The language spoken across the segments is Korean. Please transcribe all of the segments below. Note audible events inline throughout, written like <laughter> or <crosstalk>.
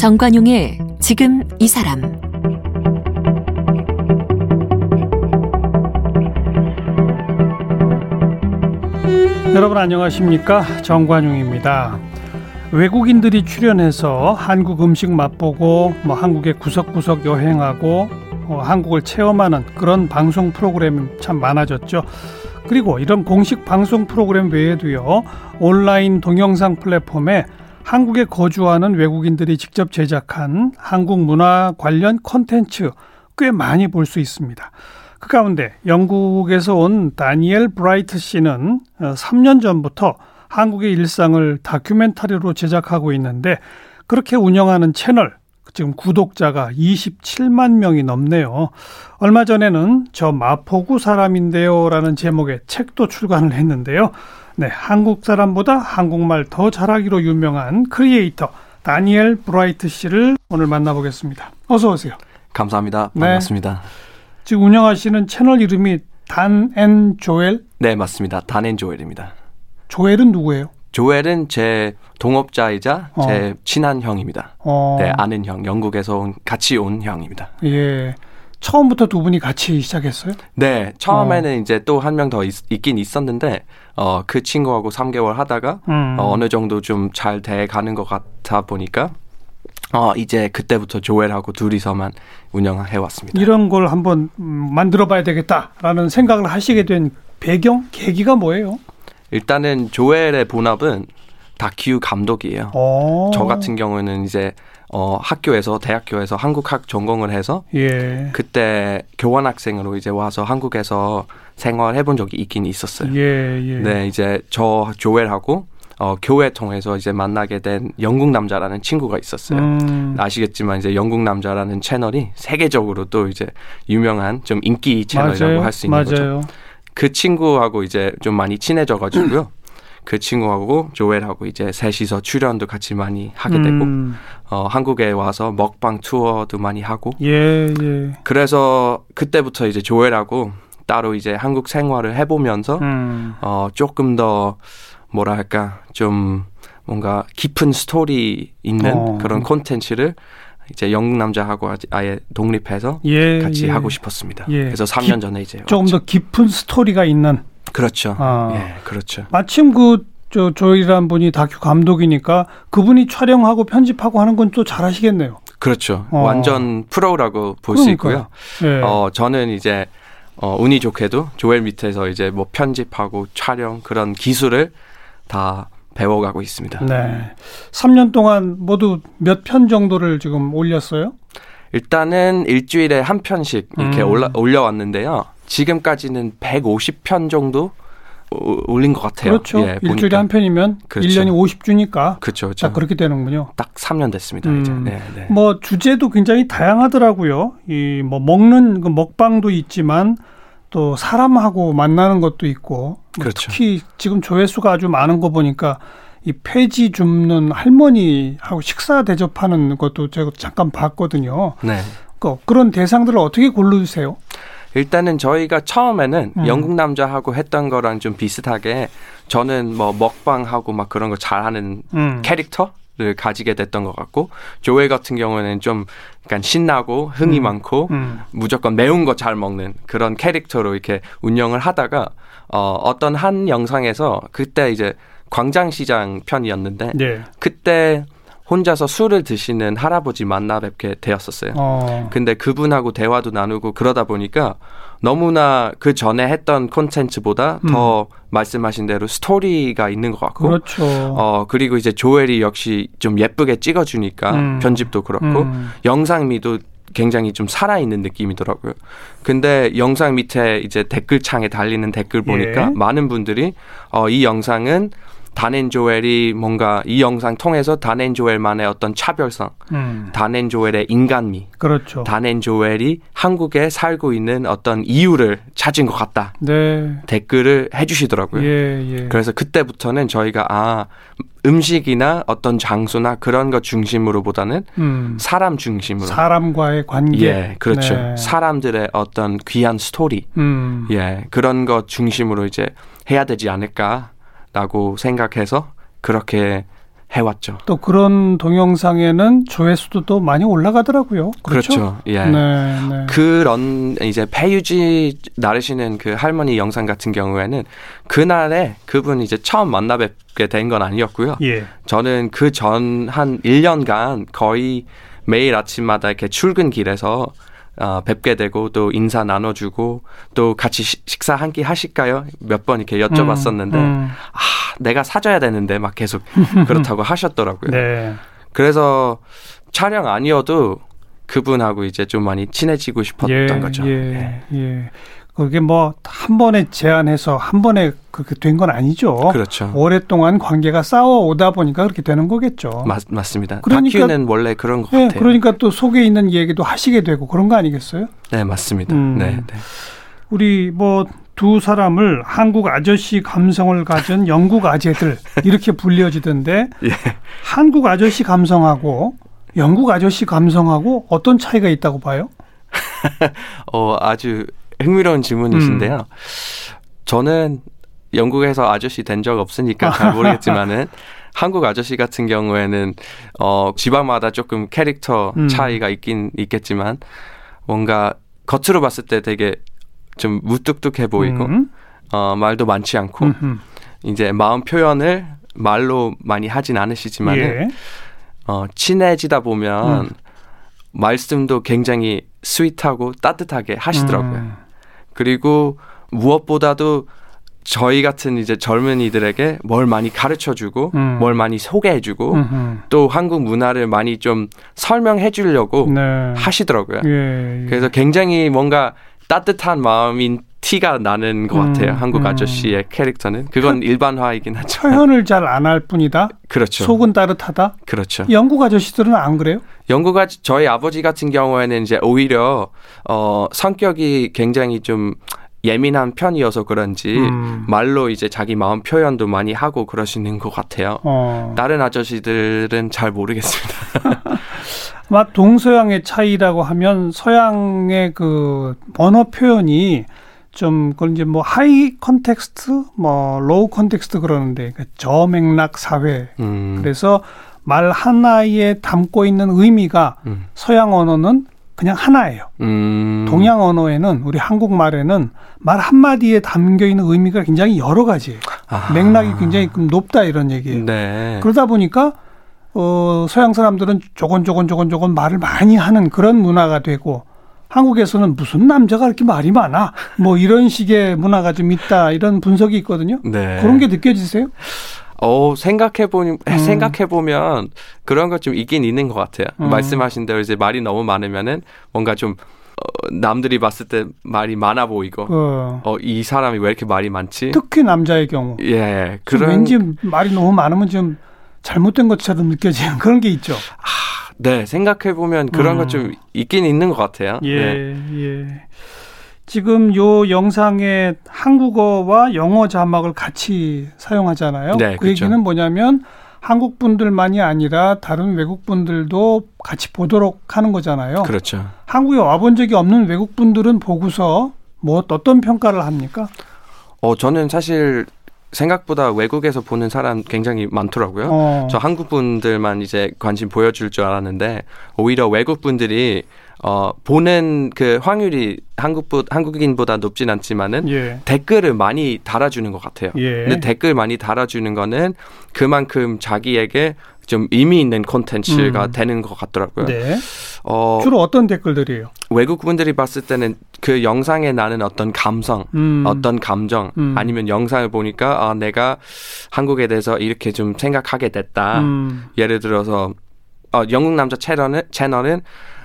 정관용의 지금 이 사람 여러분 안녕하십니까 정관용입니다. 외국인들이 출연해서 한국 음식 맛보고 뭐 한국의 구석구석 여행하고 어, 한국을 체험하는 그런 방송 프로그램 참 많아졌죠. 그리고 이런 공식 방송 프로그램 외에도요 온라인 동영상 플랫폼에 한국에 거주하는 외국인들이 직접 제작한 한국 문화 관련 콘텐츠 꽤 많이 볼 수 있습니다. 그 가운데 영국에서 온 다니엘 브라이트 씨는 3년 어, 전부터 한국의 일상을 다큐멘터리로 제작하고 있는데 그렇게 운영하는 채널 지금 구독자가 27만 명이 넘네요. 얼마 전에는 저 마포구 사람인데요라는 제목의 책도 출간을 했는데요. 네, 한국 사람보다 한국말 더 잘하기로 유명한 크리에이터 다니엘 브라이트 씨를 오늘 만나보겠습니다. 어서 오세요. 감사합니다. 네. 반갑습니다. 네. 지금 운영하시는 채널 이름이 단앤 조엘? 네, 맞습니다. 단앤 조엘입니다. 조엘은 누구예요? 조엘은 제 동업자이자 어. 제 친한 형입니다. 어. 네, 아는 형, 영국에서 온, 같이 온 형입니다. 예. 처음부터 두 분이 같이 시작했어요? 네, 처음에는 어. 이제 또 한 명 더 있긴 있었는데, 어, 그 친구하고 3개월 하다가, 음. 어, 어느 정도 좀 잘 돼 가는 것 같아 보니까, 어, 이제 그때부터 조엘하고 둘이서만 운영해 왔습니다. 이런 걸 한번 만들어 봐야 되겠다라는 생각을 하시게 된 배경, 계기가 뭐예요? 일단은 조엘의 본업은 다큐 감독이에요. 오. 저 같은 경우는 이제 어 학교에서 대학교에서 한국학 전공을 해서 예. 그때 교환 학생으로 이제 와서 한국에서 생활해 본 적이 있긴 있었어요. 예, 예. 네, 이제 저 조엘하고 어, 교회 통해서 이제 만나게 된 영국 남자라는 친구가 있었어요. 음. 아시겠지만 이제 영국 남자라는 채널이 세계적으로 또 이제 유명한 좀 인기 채널이라고 할 수 있는 맞아요. 거죠. 그 친구하고 이제 좀 많이 친해져 가지고요. <clears throat> 그 친구하고 조엘하고 이제 셋이서 출연도 같이 많이 하게 되고 음. 어 한국에 와서 먹방 투어도 많이 하고 예, 예. 그래서 그때부터 이제 조엘하고 따로 이제 한국 생활을 해보면서 음. 어 조금 더 뭐랄까 좀 뭔가 깊은 스토리 있는 어. 그런 콘텐츠를 이제 영국 남자하고 아예 독립해서 예, 같이 예. 하고 싶었습니다. 예. 그래서 3년 기, 전에 이제 조금 왔죠. 더 깊은 스토리가 있는 그렇죠. 아. 예, 그렇죠. 마침 그 저 조이란 분이 다큐 감독이니까 그분이 촬영하고 편집하고 하는 건 또 잘하시겠네요. 그렇죠. 어. 완전 프로라고 볼 수 있고요. 예. 어, 저는 이제 어, 운이 좋게도 조엘 밑에서 이제 뭐 편집하고 촬영 그런 기술을 다 배워가고 있습니다. 네. 3년 동안 모두 몇 편 정도를 지금 올렸어요? 일단은 일주일에 한 편씩 이렇게 음. 올라, 올려왔는데요. 지금까지는 150편 정도 올린 것 같아요. 그렇죠. 예, 일주일에 한 편이면 그렇죠. 1년이 50주니까. 그렇죠, 그렇죠. 딱 그렇게 되는군요. 딱 3년 됐습니다, 음. 이제. 네, 네. 뭐 주제도 굉장히 다양하더라고요. 이 뭐 먹는 그 먹방도 있지만 또 사람하고 만나는 것도 있고 뭐 그렇죠. 특히 지금 조회수가 아주 많은 거 보니까 이 폐지 줍는 할머니하고 식사 대접하는 것도 제가 잠깐 봤거든요. 네. 그, 그런 대상들을 어떻게 고르세요? 일단은 저희가 처음에는 음. 영국 남자하고 했던 거랑 좀 비슷하게 저는 뭐 먹방하고 막 그런 거 잘하는 음. 캐릭터 를 가지게 됐던 것 같고 조엘 같은 경우는 좀 약간 신나고 흥이 음. 많고 음. 무조건 매운 거 잘 먹는 그런 캐릭터로 이렇게 운영을 하다가 어 어떤 한 영상에서 그때 이제 광장시장 편이었는데 네. 그때 혼자서 술을 드시는 할아버지 만나 뵙게 되었었어요. 어. 근데 그분하고 대화도 나누고 그러다 보니까 너무나 그 전에 했던 콘텐츠보다 음. 더 말씀하신 대로 스토리가 있는 것 같고 그렇죠. 어 그리고 이제 조엘이 역시 좀 예쁘게 찍어주니까 음. 편집도 그렇고 음. 영상미도 굉장히 좀 살아있는 느낌이더라고요. 근데 영상 밑에 이제 댓글창에 달리는 댓글 보니까 예. 많은 분들이 어, 이 영상은 다넨 조엘이 뭔가 이 영상 통해서 다넨 조엘만의 어떤 차별성, 음. 다넨 조엘의 인간미, 그렇죠. 다넨 조엘이 한국에 살고 있는 어떤 이유를 찾은 것 같다. 네. 댓글을 해주시더라고요. 예, 예. 그래서 그때부터는 저희가 아 음식이나 어떤 장소나 그런 것 중심으로보다는 음. 사람 중심으로 사람과의 관계, 예, 그렇죠. 네. 사람들의 어떤 귀한 스토리, 음. 예, 그런 것 중심으로 이제 해야 되지 않을까. 라고 생각해서 그렇게 해왔죠. 또 그런 동영상에는 조회수도 또 많이 올라가더라고요. 그렇죠. 그렇죠. 예. 네, 네. 그런 이제 폐유지 나르시는 그 할머니 영상 같은 경우에는 그날에 그분 이제 처음 만나 뵙게 된 건 아니었고요. 예. 저는 그 전 한 1년간 거의 매일 아침마다 이렇게 출근 길에서 어, 뵙게 되고 또 인사 나눠주고 또 같이 시, 식사 한 끼 하실까요? 몇 번 이렇게 여쭤봤었는데 음, 음. 아 내가 사줘야 되는데 막 계속 <laughs> 그렇다고 하셨더라고요. 네. 그래서 촬영 아니어도 그분하고 이제 좀 많이 친해지고 싶었던 예, 거죠. 예, 네. 예. 그게 뭐 한 번에 제안해서 한 번에 그렇게 된 건 아니죠. 그렇죠. 오랫동안 관계가 쌓아 오다 보니까 그렇게 되는 거겠죠. 맞, 맞습니다. 그러니까, 다큐는 원래 그런 것 네, 같아요. 그러니까 또 속에 있는 얘기도 하시게 되고 그런 거 아니겠어요? 네, 맞습니다. 음, 네, 네. 우리 뭐 두 사람을 한국 아저씨 감성을 가진 영국 아재들 <laughs> 이렇게 불려지던데 예. 한국 아저씨 감성하고 영국 아저씨 감성하고 어떤 차이가 있다고 봐요? <laughs> 어, 아주 흥미로운 질문이신데요. 음. 저는 영국에서 아저씨 된 적 없으니까 잘 <laughs> 모르겠지만은 한국 아저씨 같은 경우에는 어 지방마다 조금 캐릭터 음. 차이가 있긴 있겠지만 뭔가 겉으로 봤을 때 되게 좀 무뚝뚝해 보이고 음. 어 말도 많지 않고 음흠. 이제 마음 표현을 말로 많이 하진 않으시지만은 예. 어 친해지다 보면 음. 말씀도 굉장히 sweet하고 따뜻하게 하시더라고요. 음. 그리고 무엇보다도 저희 같은 이제 젊은이들에게 뭘 많이 가르쳐 주고 음. 뭘 많이 소개해 주고 또 한국 문화를 많이 좀 설명해 주려고 네. 하시더라고요. 예, 예. 그래서 굉장히 뭔가 따뜻한 마음인 티가 나는 것 음, 같아요. 한국 음. 아저씨의 캐릭터는 그건 표, 일반화이긴 하죠. 표현을 잘 안 할 뿐이다. 그렇죠. 속은 따뜻하다. 그렇죠. 영국 아저씨들은 안 그래요? 영국 아 저희 아버지 같은 경우에는 이제 오히려 어 성격이 굉장히 좀 예민한 편이어서 그런지 음. 말로 이제 자기 마음 표현도 많이 하고 그러시는 것 같아요. 어. 다른 아저씨들은 잘 모르겠습니다. <laughs> 막 동서양의 차이라고 하면 서양의 그 언어 표현이 좀 그런 이제 뭐 high context, 뭐 low context 그러는데 그 저맥락 사회. 음. 그래서 말 하나에 담고 있는 의미가 음. 서양 언어는 그냥 하나예요. 음. 동양 언어에는 우리 한국말에는 말 한마디에 담겨 있는 의미가 굉장히 여러 가지예요. 아. 맥락이 굉장히 높다 이런 얘기예요. 네. 그러다 보니까 어 서양 사람들은 조곤조곤 조곤조곤 말을 많이 하는 그런 문화가 되고 한국에서는 무슨 남자가 이렇게 말이 많아 뭐 이런 식의 문화가 좀 있다 이런 분석이 있거든요. 네. 그런 게 느껴지세요? 어, 생각해 보니, 음. 생각해 보면 그런 것 좀 있긴 있는 것 같아요. 음. 말씀하신 대로 이제 말이 너무 많으면은 뭔가 좀 어, 남들이 봤을 때 말이 많아 보이고, 어. 어, 이 사람이 왜 이렇게 말이 많지? 특히 남자의 경우. 예, 그런. 왠지 말이 너무 많으면 좀 잘못된 것처럼 느껴지는 그런 게 있죠. 아, 네, 생각해 보면 그런 음. 것좀 있긴 있는 것 같아요. 예, 네. 예. 지금 요 영상에 한국어와 영어 자막을 같이 사용하잖아요. 네, 그 그렇죠. 얘기는 뭐냐면 한국 분들만이 아니라 다른 외국 분들도 같이 보도록 하는 거잖아요. 그렇죠. 한국에 와본 적이 없는 외국 분들은 보고서 뭐 어떤 평가를 합니까? 어 저는 사실 생각보다 외국에서 보는 사람 굉장히 많더라고요. 어. 저 한국 분들만 이제 관심 보여줄 줄 알았는데 오히려 외국 분들이 어, 보는 그 확률이 한국보, 한국인보다 높진 않지만은 예. 댓글을 많이 달아주는 것 같아요. 예. 근데 댓글 많이 달아주는 거는 그만큼 자기에게 좀 의미 있는 콘텐츠가 음. 되는 것 같더라고요. 네. 어, 주로 어떤 댓글들이에요? 외국 분들이 봤을 때는 그 영상에 나는 어떤 감성, 음. 어떤 감정, 음. 아니면 영상을 보니까 아 내가 한국에 대해서 이렇게 좀 생각하게 됐다. 음. 예를 들어서 어, 영국 남자 채널은 채널은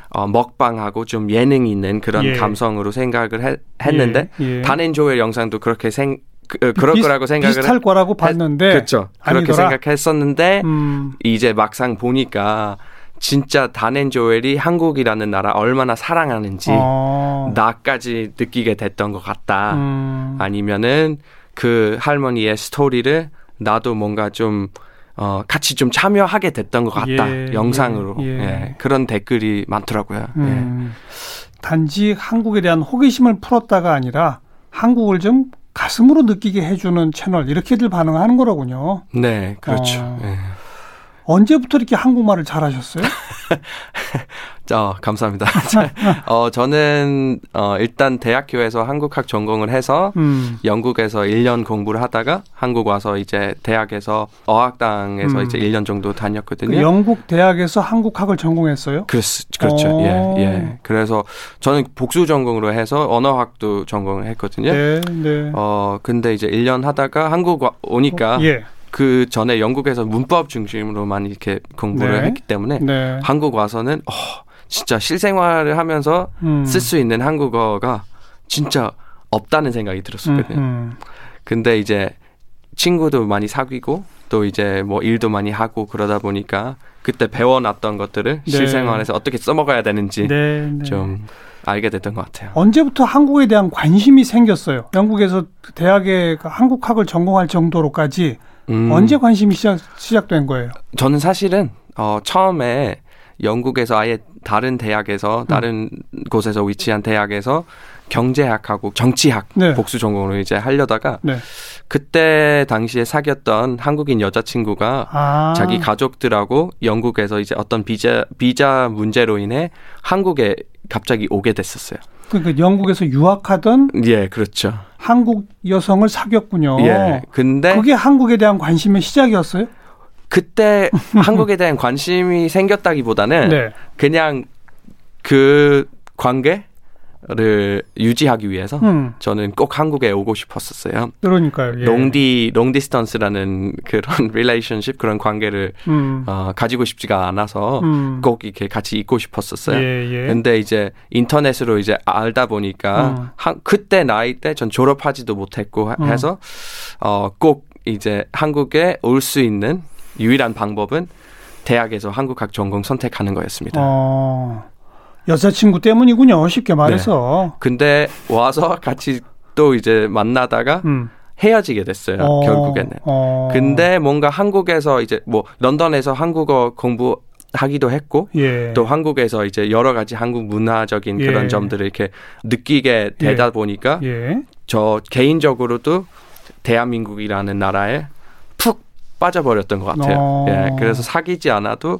어, 먹방하고 좀 예능 있는 그런 예. 감성으로 생각을 해, 했는데 예. 예. 단앤 조의 영상도 그렇게 생 그, 어, 비슷, 거라고 생각을 비슷할 거라고 봤는데 그렇죠 그렇게 생각했었는데 음. 이제 막상 보니까 진짜 다앤 조엘이 한국이라는 나라 얼마나 사랑하는지 어. 나까지 느끼게 됐던 것 같다. 음. 아니면은 그 할머니의 스토리를 나도 뭔가 좀 어, 같이 좀 참여하게 됐던 것 같다. 예, 영상으로. 예, 예. 예, 그런 댓글이 많더라고요. 음, 예. 단지 한국에 대한 호기심을 풀었다가 아니라 한국을 좀 가슴으로 느끼게 해주는 채널 이렇게들 반응하는 거로군요. 네, 그렇죠. 어. 예. 언제부터 이렇게 한국말을 잘하셨어요? <laughs> 어, 감사합니다. <laughs> 어, 저는 어, 일단 대학교에서 한국학 전공을 해서 음. 영국에서 1년 공부를 하다가 한국 와서 이제 대학에서 어학당에서 음. 이제 1년 정도 다녔거든요. 그 영국 대학에서 한국학을 전공했어요? 그, 그렇죠. 예, 예. 그래서 저는 복수 전공으로 해서 언어학도 전공을 했거든요. 네, 네. 어, 근데 이제 1년 하다가 한국 와, 오니까 어, 예. 그 전에 영국에서 문법 중심으로 많이 이렇게 공부를 네. 했기 때문에 네. 한국 와서는 어, 진짜 실생활을 하면서 음. 쓸수 있는 한국어가 진짜 없다는 생각이 들었었거든요. 음, 음. 근데 이제 친구도 많이 사귀고 또 이제 뭐 일도 많이 하고 그러다 보니까 그때 배워놨던 것들을 네. 실생활에서 어떻게 써먹어야 되는지 네, 네. 좀 알게 됐던 것 같아요. 언제부터 한국에 대한 관심이 생겼어요? 영국에서 대학에 한국학을 전공할 정도로까지 음. 언제 관심이 시작, 시작된 거예요? 저는 사실은 어, 처음에 영국에서 아예 다른 대학에서 음. 다른 음. 곳에서 위치한 대학에서 경제학하고 정치학 네. 복수 전공으로 이제 하려다가 네. 그때 당시에 사귀었던 한국인 여자친구가 아. 자기 가족들하고 영국에서 이제 어떤 비자 비자 문제로 인해 한국에 갑자기 오게 됐었어요. 그러니까 영국에서 유학하던 예, 그렇죠. 한국 여성을 사귀었군요. 예. 근데 그게 한국에 대한 관심의 시작이었어요? 그때 <laughs> 한국에 대한 관심이 생겼다기보다는 네. 그냥 그 관계 를 유지하기 위해서 음. 저는 꼭 한국에 오고 싶었었어요. 그러니까요. 예. 롱디 long distance라는 그런 <laughs> relationship 그런 관계를 음. 어, 가지고 싶지가 않아서 음. 꼭 이렇게 같이 있고 싶었었어요. 예, 예. 근데 이제 인터넷으로 이제 알다 보니까 음. 한, 그때 나이 때 전 졸업하지도 못했고 음. 해서 어, 꼭 이제 한국에 올 수 있는 유일한 방법은 대학에서 한국학 전공 선택하는 거였습니다. 어. 여자친구 때문이군요. 쉽게 말해서. 네. 근데 와서 같이 또 이제 만나다가 음. 헤어지게 됐어요. 어, 결국에는. 어. 근데 뭔가 한국에서 이제 뭐 런던에서 한국어 공부 하기도 했고 예. 또 한국에서 이제 여러 가지 한국 문화적인 예. 그런 점들을 이렇게 느끼게 되다 예. 보니까 예. 저 개인적으로도 대한민국이라는 나라에 푹 빠져버렸던 것 같아요. 어. 예, 그래서 사귀지 않아도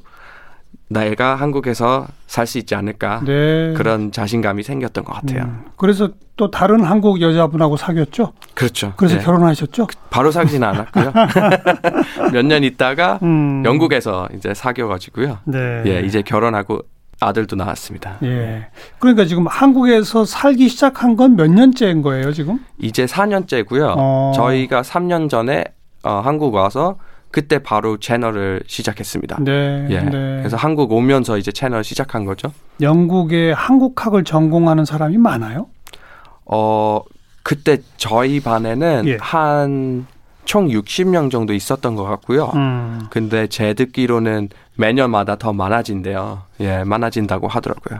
내가 한국에서 살 수 있지 않을까 네. 그런 자신감이 생겼던 것 같아요. 음. 그래서 또 다른 한국 여자분하고 사귀었죠? 그렇죠. 그래서 네. 결혼하셨죠? 바로 사귀지는 않았고요. <laughs> 몇 년 있다가 음. 영국에서 이제 사귀어가지고요. 네. 예, 이제 결혼하고 아들도 낳았습니다. 예. 그러니까 지금 한국에서 살기 시작한 건 몇 년째인 거예요, 지금? 이제 4년째고요. 어. 저희가 3년 전에 어, 한국 와서 그때 바로 채널을 시작했습니다. 네, 예. 네. 그래서 한국 오면서 이제 채널 시작한 거죠. 영국에 한국학을 전공하는 사람이 많아요? 어, 그때 저희 반에는 예. 한총 60명 정도 있었던 것 같고요. 음. 근데 제 듣기로는 매년마다 더 많아진대요. 예, 많아진다고 하더라고요.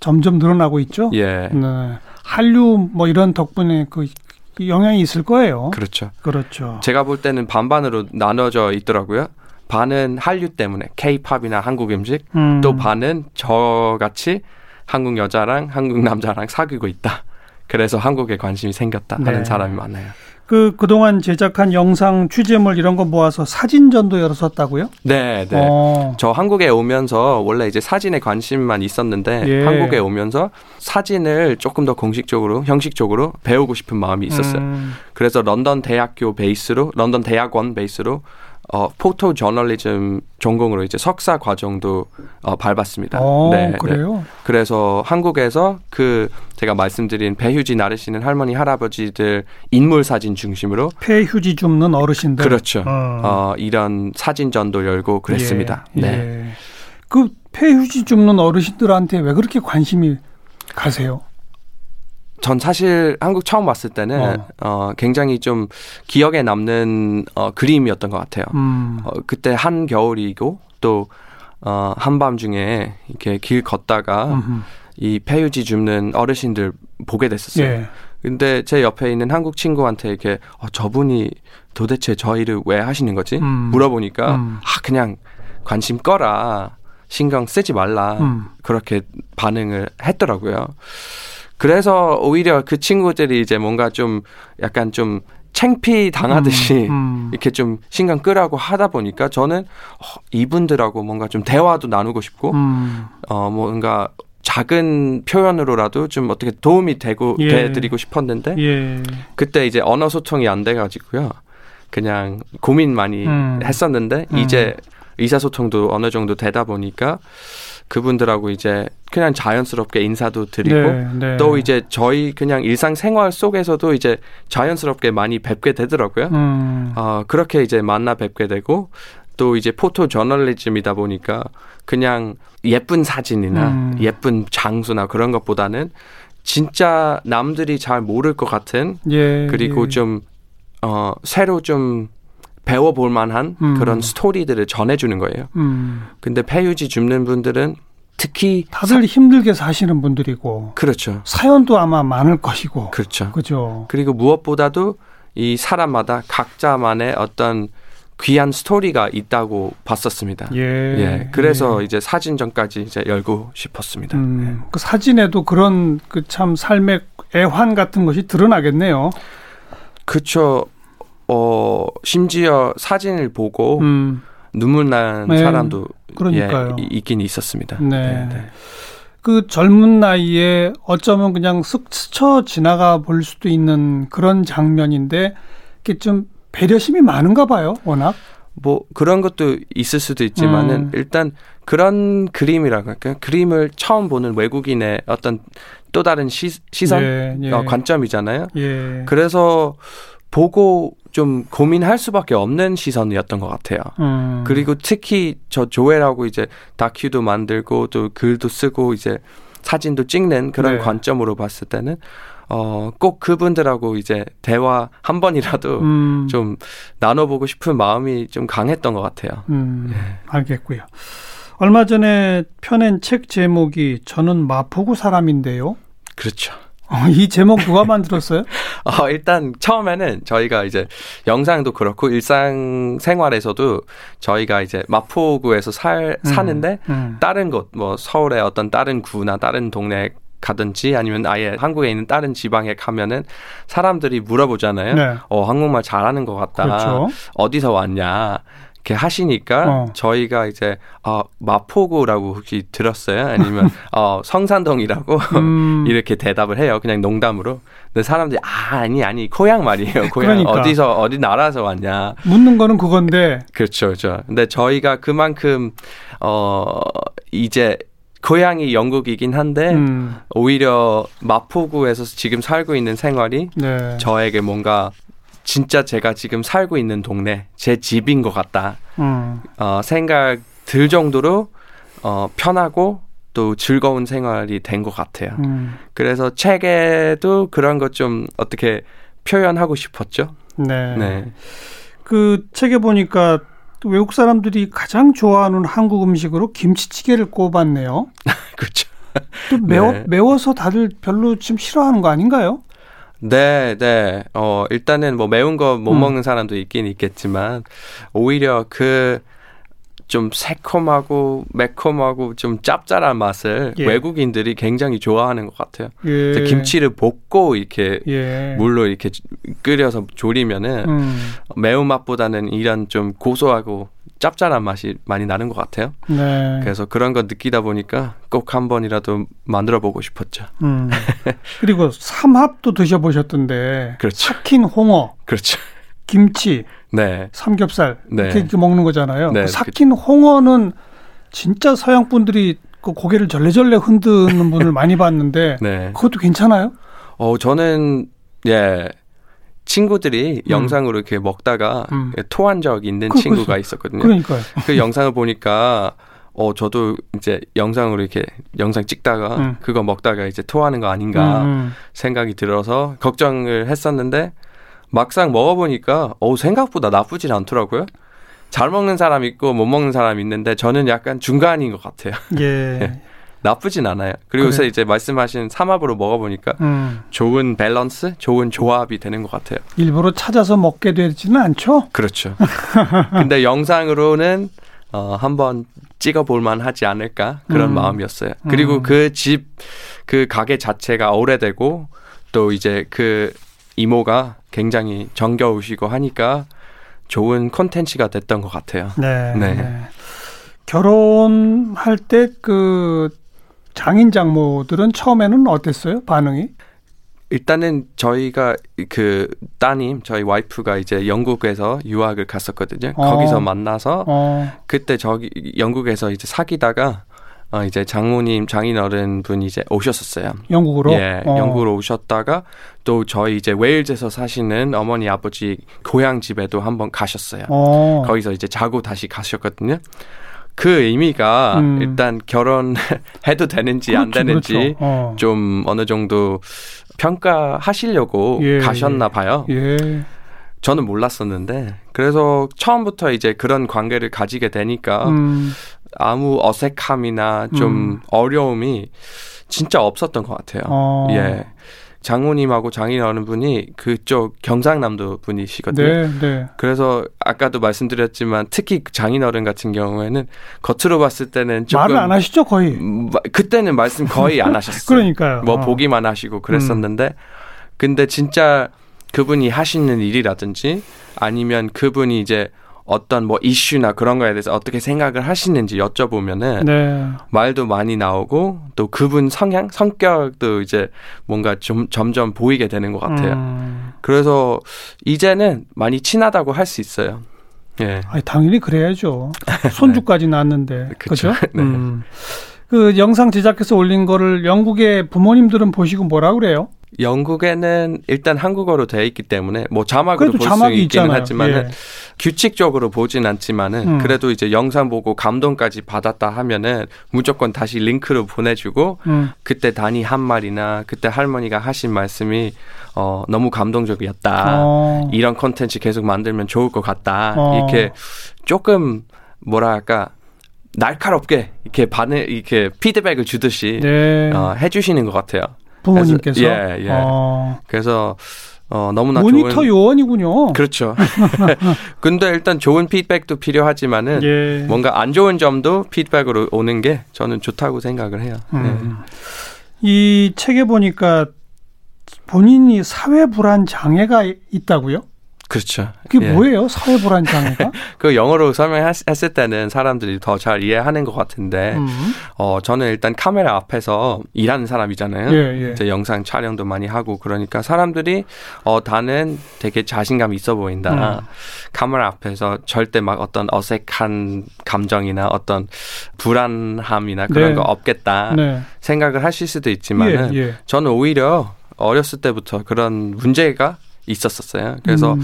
점점 늘어나고 있죠? 예. 네. 한류 뭐 이런 덕분에 그 영향이 있을 거예요. 그렇죠. 그렇죠. 제가 볼 때는 반반으로 나눠져 있더라고요. 반은 한류 때문에 K-팝이나 한국 음식, 음. 또 반은 저같이 한국 여자랑 한국 남자랑 사귀고 있다. 그래서 한국에 관심이 생겼다 하는 네. 사람이 많아요. 그 그동안 제작한 영상 취재물 이런 거 모아서 사진전도 열었었다고요? 네, 네. 어. 저 한국에 오면서 원래 이제 사진에 관심만 있었는데 예. 한국에 오면서 사진을 조금 더 공식적으로 형식적으로 배우고 싶은 마음이 있었어요. 음. 그래서 런던 대학교 베이스로 런던 대학원 베이스로 어, 포토 저널리즘 전공으로 이제 석사 과정도 어, 밟았습니다. 어, 네, 네. 그래요? 네. 그래서 한국에서 그 제가 말씀드린 배휴지 나르시는 할머니 할아버지들 인물 사진 중심으로 폐휴지 줍는 어르신들 그렇죠. 어. 어 이런 사진전도 열고 그랬습니다. 예, 네. 예. 그 폐휴지 줍는 어르신들한테 왜 그렇게 관심이 가세요? 전 사실 한국 처음 왔을 때는 어. 어 굉장히 좀 기억에 남는 어, 그림이었던 것 같아요. 음. 어, 그때 한 겨울이고 또 어, 한밤 중에 이렇게 길 걷다가 음흠. 이 폐유지 줍는 어르신들 보게 됐었어요. 예. 근데 제 옆에 있는 한국 친구한테 이렇게 어, 저분이 도대체 저 일을 왜 하시는 거지? 음. 물어보니까 음. 아 그냥 관심 꺼라 신경 쓰지 말라 음. 그렇게 반응을 했더라고요. 그래서 오히려 그 친구들이 이제 뭔가 좀 약간 좀 챙피 당하듯이 음, 음. 이렇게 좀 신경 끄라고 하다 보니까 저는 어, 이분들하고 뭔가 좀 대화도 나누고 싶고 음. 어 뭔가 작은 표현으로라도 좀 어떻게 도움이 되고 예. 돼드리고 싶었는데 예. 그때 이제 언어 소통이 안 돼가지고요 그냥 고민 많이 음. 했었는데 음. 이제 의사소통도 어느 정도 되다 보니까 그분들하고 이제 그냥 자연스럽게 인사도 드리고 네, 네. 또 이제 저희 그냥 일상생활 속에서도 이제 자연스럽게 많이 뵙게 되더라고요. 음. 어, 그렇게 이제 만나 뵙게 되고 또 이제 포토 저널리즘이다 보니까 그냥 예쁜 사진이나 음. 예쁜 장소나 그런 것보다는 진짜 남들이 잘 모를 것 같은 예, 그리고 예. 좀 어, 새로 좀 배워볼 만한 음. 그런 스토리들을 전해주는 거예요. 음. 근데 폐유지 줍는 분들은 특히 다들 사... 힘들게 사시는 분들이고 그렇죠. 사연도 아마 많을 것이고 그렇죠. 그죠. 그리고 무엇보다도 이 사람마다 각자만의 어떤 귀한 스토리가 있다고 봤었습니다. 예. 예. 그래서 예. 이제 사진전까지 이제 열고 싶었습니다. 음, 예. 그 사진에도 그런 그 참 삶의 애환 같은 것이 드러나겠네요. 그렇죠. 어 심지어 사진을 보고 음. 눈물 난 네. 사람도 그러니까요. 예, 있긴 있었습니다. 네. 네, 네. 그 젊은 나이에 어쩌면 그냥 쓱 스쳐 지나가 볼 수도 있는 그런 장면인데 이게 좀 배려심이 많은가 봐요, 워낙. 뭐 그런 것도 있을 수도 있지만은 음. 일단 그런 그림이라고 할까요? 그림을 처음 보는 외국인의 어떤 또 다른 시, 시선, 예, 예. 어, 관점이잖아요. 예. 그래서 보고 좀 고민할 수밖에 없는 시선이었던 것 같아요. 음. 그리고 특히 저 조회라고 이제 다큐도 만들고 또 글도 쓰고 이제 사진도 찍는 그런 네. 관점으로 봤을 때는 어, 꼭 그분들하고 이제 대화 한 번이라도 음. 좀 나눠보고 싶은 마음이 좀 강했던 것 같아요. 음, 네. 알겠고요. 얼마 전에 펴낸 책 제목이 저는 마포구 사람인데요. 그렇죠. 어, 이 제목 누가 만들었어요? <laughs> 어, 일단 처음에는 저희가 이제 영상도 그렇고 일상 생활에서도 저희가 이제 마포구에서 살 음, 사는데 음. 다른 곳 뭐 서울의 어떤 다른 구나 다른 동네 가든지 아니면 아예 한국에 있는 다른 지방에 가면은 사람들이 물어보잖아요. 네. 어, 한국말 잘하는 것 같다. 그렇죠. 어디서 왔냐. 이렇게 하시니까 어. 저희가 이제 어, 마포구라고 혹시 들었어요? 아니면 <laughs> 어, 성산동이라고 음. <laughs> 이렇게 대답을 해요. 그냥 농담으로. 근데 사람들이 아 아니 아니 고향 말이에요. 고향 그러니까. 어디서 어디 나라에서 왔냐. 묻는 거는 그건데. 그렇죠, 그렇죠. 근데 저희가 그만큼 어 이제 고향이 영국이긴 한데 음. 오히려 마포구에서 지금 살고 있는 생활이 네. 저에게 뭔가 진짜 제가 지금 살고 있는 동네 제 집인 것 같다 음. 어, 생각 들 정도로 어, 편하고 또 즐거운 생활이 된 것 같아요. 음. 그래서 책에도 그런 것 좀 어떻게 표현하고 싶었죠. 네. 네. 그 책에 보니까 외국 사람들이 가장 좋아하는 한국 음식으로 김치찌개를 꼽았네요. <laughs> 그렇죠. 또 매워 네. 매워서 다들 별로 좀 싫어하는 거 아닌가요? 네, 네. 어, 일단은 뭐 매운 거못 음. 먹는 사람도 있긴 있겠지만 오히려 그 좀 새콤하고 매콤하고 좀 짭짤한 맛을 예. 외국인들이 굉장히 좋아하는 것 같아요. 예. 김치를 볶고 이렇게 예. 물로 이렇게 끓여서 조리면은 음. 매운 맛보다는 이런 좀 고소하고 짭짤한 맛이 많이 나는 것 같아요. 네. 그래서 그런 거 느끼다 보니까 꼭 한 번이라도 만들어 보고 싶었죠. 음. <laughs> 그리고 삼합도 드셔보셨던데. 그렇죠. 삭힌 홍어. 그렇죠. 김치. 네. 삼겹살. 네. 이렇게 먹는 거잖아요. 네. 그 삭힌 홍어는 진짜 서양 분들이 그 고개를 절레절레 흔드는 분을 많이 봤는데 <laughs> 네. 그것도 괜찮아요? 어 저는 예 친구들이 음. 영상으로 이렇게 먹다가 음. 토한 적 있는 그, 친구가 있었거든요. 그러니까요. 그 영상을 보니까 어 저도 이제 영상으로 이렇게 영상 찍다가 음. 그거 먹다가 이제 토하는 거 아닌가 음, 음. 생각이 들어서 걱정을 했었는데 막상 먹어보니까 어 생각보다 나쁘진 않더라고요. 잘 먹는 사람 있고 못 먹는 사람 있는데 저는 약간 중간인 것 같아요. 예. 예. <laughs> 나쁘진 않아요. 그리고 그래. 이제 말씀하신 삼합으로 먹어보니까 음. 좋은 밸런스, 좋은 조합이 되는 것 같아요. 일부러 찾아서 먹게 되지는 않죠? 그렇죠. <laughs> 근데 영상으로는 어, 한번 찍어볼 만 하지 않을까 그런 음. 마음이었어요. 그리고 음. 그집 그 가게 자체가 오래되고 또 이제 그 이모가 굉장히 정겨우시고 하니까 좋은 콘텐츠가 됐던 것 같아요. 네. 네. 네. 결혼할 때 그 장인 장모들은 처음에는 어땠어요? 반응이? 일단은 저희가 그 따님 저희 와이프가 이제 영국에서 유학을 갔었거든요. 어. 거기서 만나서 어. 그때 저기 영국에서 이제 사귀다가 어 이제 장모님 장인어른 분이 이제 오셨었어요. 영국으로? 예, 어. 영국으로 오셨다가 또 저희 이제 웨일즈에서 사시는 어머니 아버지 고향 집에도 한번 가셨어요. 어. 거기서 이제 자고 다시 가셨거든요. 그 의미가 음. 일단 결혼해도 되는지 그렇죠, 안 되는지 그렇죠. 어. 좀 어느 정도 평가하시려고 예, 가셨나 봐요. 예. 저는 몰랐었는데 그래서 처음부터 이제 그런 관계를 가지게 되니까 음. 아무 어색함이나 좀 음. 어려움이 진짜 없었던 것 같아요. 어. 예. 장모님하고 장인어른 분이 그쪽 경상남도 분이시거든요. 네, 네. 그래서 아까도 말씀드렸지만 특히 장인어른 같은 경우에는 겉으로 봤을 때는 조금 말을 안 하시죠 거의. 그때는 말씀 거의 안 하셨어요. <laughs> 그러니까요. 뭐 어. 보기만 하시고 그랬었는데 음. 근데 진짜 그분이 하시는 일이라든지 아니면 그분이 이제 어떤 뭐 이슈나 그런 거에 대해서 어떻게 생각을 하시는지 여쭤보면은 네. 말도 많이 나오고 또 그분 성향 성격도 이제 뭔가 좀 점점 보이게 되는 것 같아요. 음. 그래서 이제는 많이 친하다고 할 수 있어요. 예. 아니, 당연히 그래야죠. 손주까지 네. 낳았는데 <laughs> 그렇죠. 네. 음. 그 영상 제작해서 올린 거를 영국의 부모님들은 보시고 뭐라 그래요? 영국에는 일단 한국어로 되어 있기 때문에 뭐 자막으로 볼 수 있기는 있잖아요. 하지만은 예. 규칙적으로 보진 않지만은 음. 그래도 이제 영상 보고 감동까지 받았다 하면은 무조건 다시 링크로 보내주고 음. 그때 단이 한 말이나 그때 할머니가 하신 말씀이 어 너무 감동적이었다 어. 이런 컨텐츠 계속 만들면 좋을 것 같다 어. 이렇게 조금 뭐랄까 날카롭게 이렇게 반을 이렇게 피드백을 주듯이 네. 어, 해주시는 것 같아요. 부모님께서 예, 예. 어. 그래서 어, 너무나 모니터 좋은... 요원이군요. 그렇죠. <laughs> 근데 일단 좋은 피드백도 필요하지만은 예. 뭔가 안 좋은 점도 피드백으로 오는 게 저는 좋다고 생각을 해요. 음. 네. 이 책에 보니까 본인이 사회 불안 장애가 있다고요? 그렇죠. 그게 예. 뭐예요? 사회 불안 장애가? <laughs> 그 영어로 설명했을 때는 사람들이 더 잘 이해하는 것 같은데, 음. 어 저는 일단 카메라 앞에서 일하는 사람이잖아요. 예, 예. 이제 영상 촬영도 많이 하고 그러니까 사람들이 어 다는 되게 자신감 있어 보인다. 음. 카메라 앞에서 절대 막 어떤 어색한 감정이나 어떤 불안함이나 그런 네. 거 없겠다 네. 생각을 하실 수도 있지만은 예, 예. 저는 오히려 어렸을 때부터 그런 문제가 있었었어요. 그래서 음.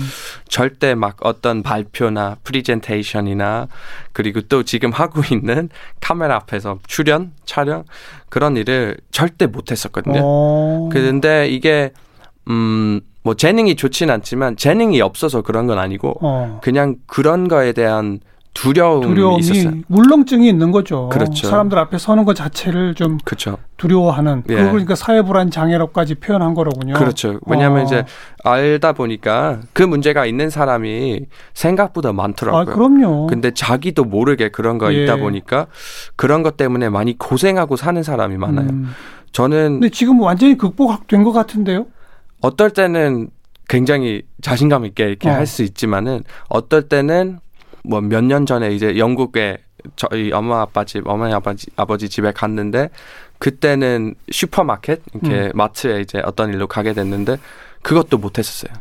절대 막 어떤 발표나 프리젠테이션이나 그리고 또 지금 하고 있는 카메라 앞에서 출연, 촬영 그런 일을 절대 못 했었거든요. 어. 그런데 이게 음, 뭐 재능이 좋진 않지만 재능이 없어서 그런 건 아니고 어. 그냥 그런 거에 대한 두려움이, 두려움이 있었어요. 물렁증이 있는 거죠. 그렇죠. 사람들 앞에 서는 것 자체를 좀 그렇죠. 두려워하는 예. 그걸 그러니까 사회 불안 장애로까지 표현한 거로군요. 그렇죠. 왜냐하면 어. 이제 알다 보니까 그 문제가 있는 사람이 생각보다 많더라고요. 아, 그럼요. 근데 자기도 모르게 그런 거 예. 있다 보니까 그런 것 때문에 많이 고생하고 사는 사람이 많아요. 음. 저는 근데 지금 완전히 극복된 것 같은데요. 어떨 때는 굉장히 자신감 있게 이렇게 어. 할수 있지만은 어떨 때는 뭐 몇 년 전에 이제 영국에 저희 엄마 아빠 집 어머니 아버지 아버지 집에 갔는데 그때는 슈퍼마켓 이렇게 음. 마트에 이제 어떤 일로 가게 됐는데 그것도 못 했었어요.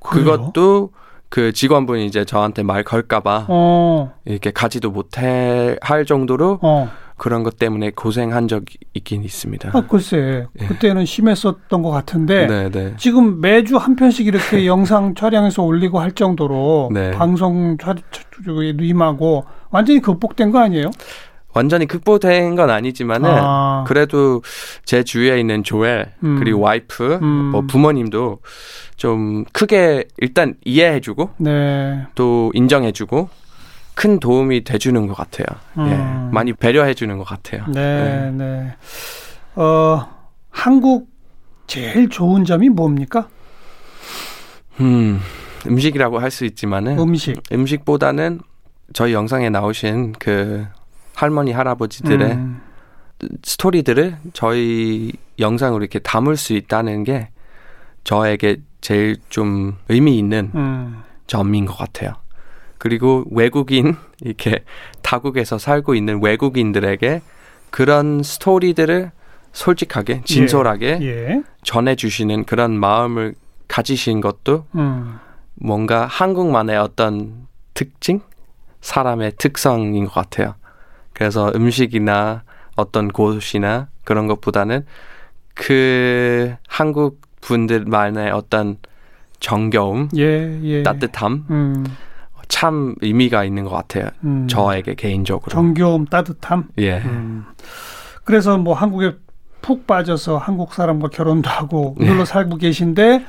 그것도 그 직원분이 이제 저한테 말 걸까봐 어. 이렇게 가지도 못해 할 정도로 어. 그런 것 때문에 고생한 적이 있긴 있습니다. 아, 글쎄, 예. 그때는 심했었던 것 같은데 네, 네. 지금 매주 한 편씩 이렇게 <laughs> 영상 촬영해서 올리고 할 정도로 네. 방송 촬영에 임하고 완전히 극복된 거 아니에요? 완전히 극복된 건 아니지만은 아. 그래도 제 주위에 있는 조엘 음. 그리고 와이프 음. 뭐 부모님도 좀 크게 일단 이해해주고 네. 또 인정해주고 큰 도움이 돼주는 것 같아요. 예. 음. 예, 많이 배려해주는 것 같아요. 네, 네, 네. 어, 한국 제일 좋은 점이 뭡니까? 음, 음식이라고 할 수 있지만은 음식 음식보다는 저희 영상에 나오신 그 할머니 할아버지들의 음. 스토리들을 저희 영상으로 이렇게 담을 수 있다는 게 저에게 제일 좀 의미 있는 음. 점인 것 같아요. 그리고 외국인 <laughs> 이렇게 타국에서 살고 있는 외국인들에게 그런 스토리들을 솔직하게 진솔하게 예. 예. 전해주시는 그런 마음을 가지신 것도 음. 뭔가 한국만의 어떤 특징, 사람의 특성인 것 같아요. 그래서 음식이나 어떤 곳이나 그런 것보다는 그 한국 분들만의 어떤 정겨움, 예, 예. 따뜻함, 음. 참 의미가 있는 것 같아요. 음. 저에게 개인적으로. 정겨움, 따뜻함. 예. 음. 그래서 뭐 한국에 푹 빠져서 한국 사람과 결혼도 하고 눌러 예. 살고 계신데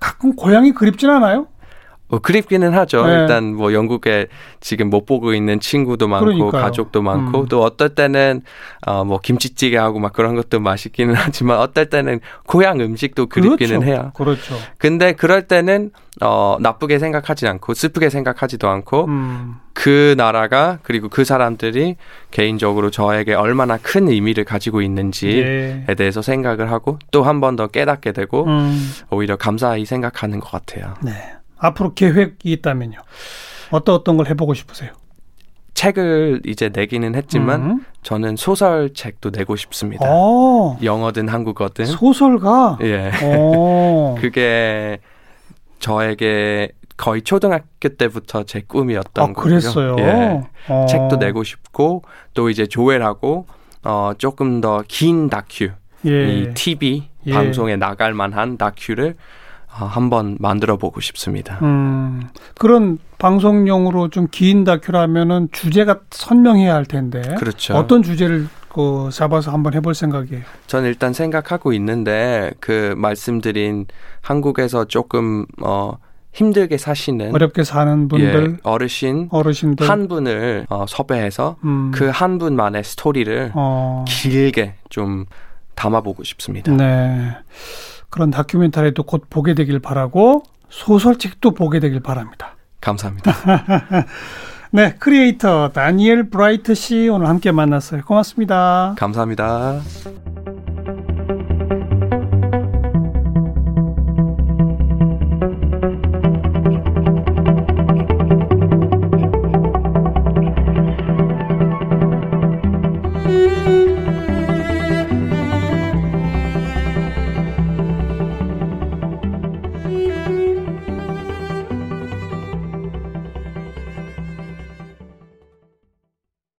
가끔 고향이 그립진 않아요? 뭐 그립기는 하죠. 네. 일단 뭐 영국에 지금 못 보고 있는 친구도 많고 그러니까요. 가족도 많고 음. 또 어떨 때는 어뭐 김치찌개 하고 막 그런 것도 맛있기는 <laughs> 하지만 어떨 때는 고향 음식도 그립기는 그렇죠. 해요. 그렇죠. 근데 그럴 때는 어 나쁘게 생각하지 않고 슬프게 생각하지도 않고 음. 그 나라가 그리고 그 사람들이 개인적으로 저에게 얼마나 큰 의미를 가지고 있는지에 예. 대해서 생각을 하고 또 한 번 더 깨닫게 되고 음. 오히려 감사히 생각하는 것 같아요. 네. 앞으로 계획이 있다면요. 어떤 어떤 걸 해보고 싶으세요? 책을 이제 내기는 했지만 음. 저는 소설 책도 내고 싶습니다. 오. 어. 영어든 한국어든 소설가. 예. <laughs> 그게 저에게 거의 초등학교 때부터 제 꿈이었던 아, 거고요. 그랬어요. 예. 어. 책도 내고 싶고 또 이제 조엘하고 어 조금 더 긴 다큐 예. 이 TV 예. 방송에 나갈 만한 다큐를 어, 한번 만들어 보고 싶습니다. 음, 그런 방송용으로 좀 긴 다큐라면은 주제가 선명해야 할 텐데. 그렇죠. 어떤 주제를 그 잡아서 한번 해볼 생각이에요? 저는 일단 생각하고 있는데 그 말씀드린 한국에서 조금 어 힘들게 사시는 어렵게 사는 분들 예, 어르신 어르신들 한 분을 어, 섭외해서 음. 그한 분만의 스토리를 어. 길게 좀 담아보고 싶습니다. 네. 그런 다큐멘터리도 곧 보게 되길 바라고 소설책도 보게 되길 바랍니다. 감사합니다. <laughs> 네, 크리에이터 다니엘 브라이트 씨 오늘 함께 만났어요. 고맙습니다. 감사합니다.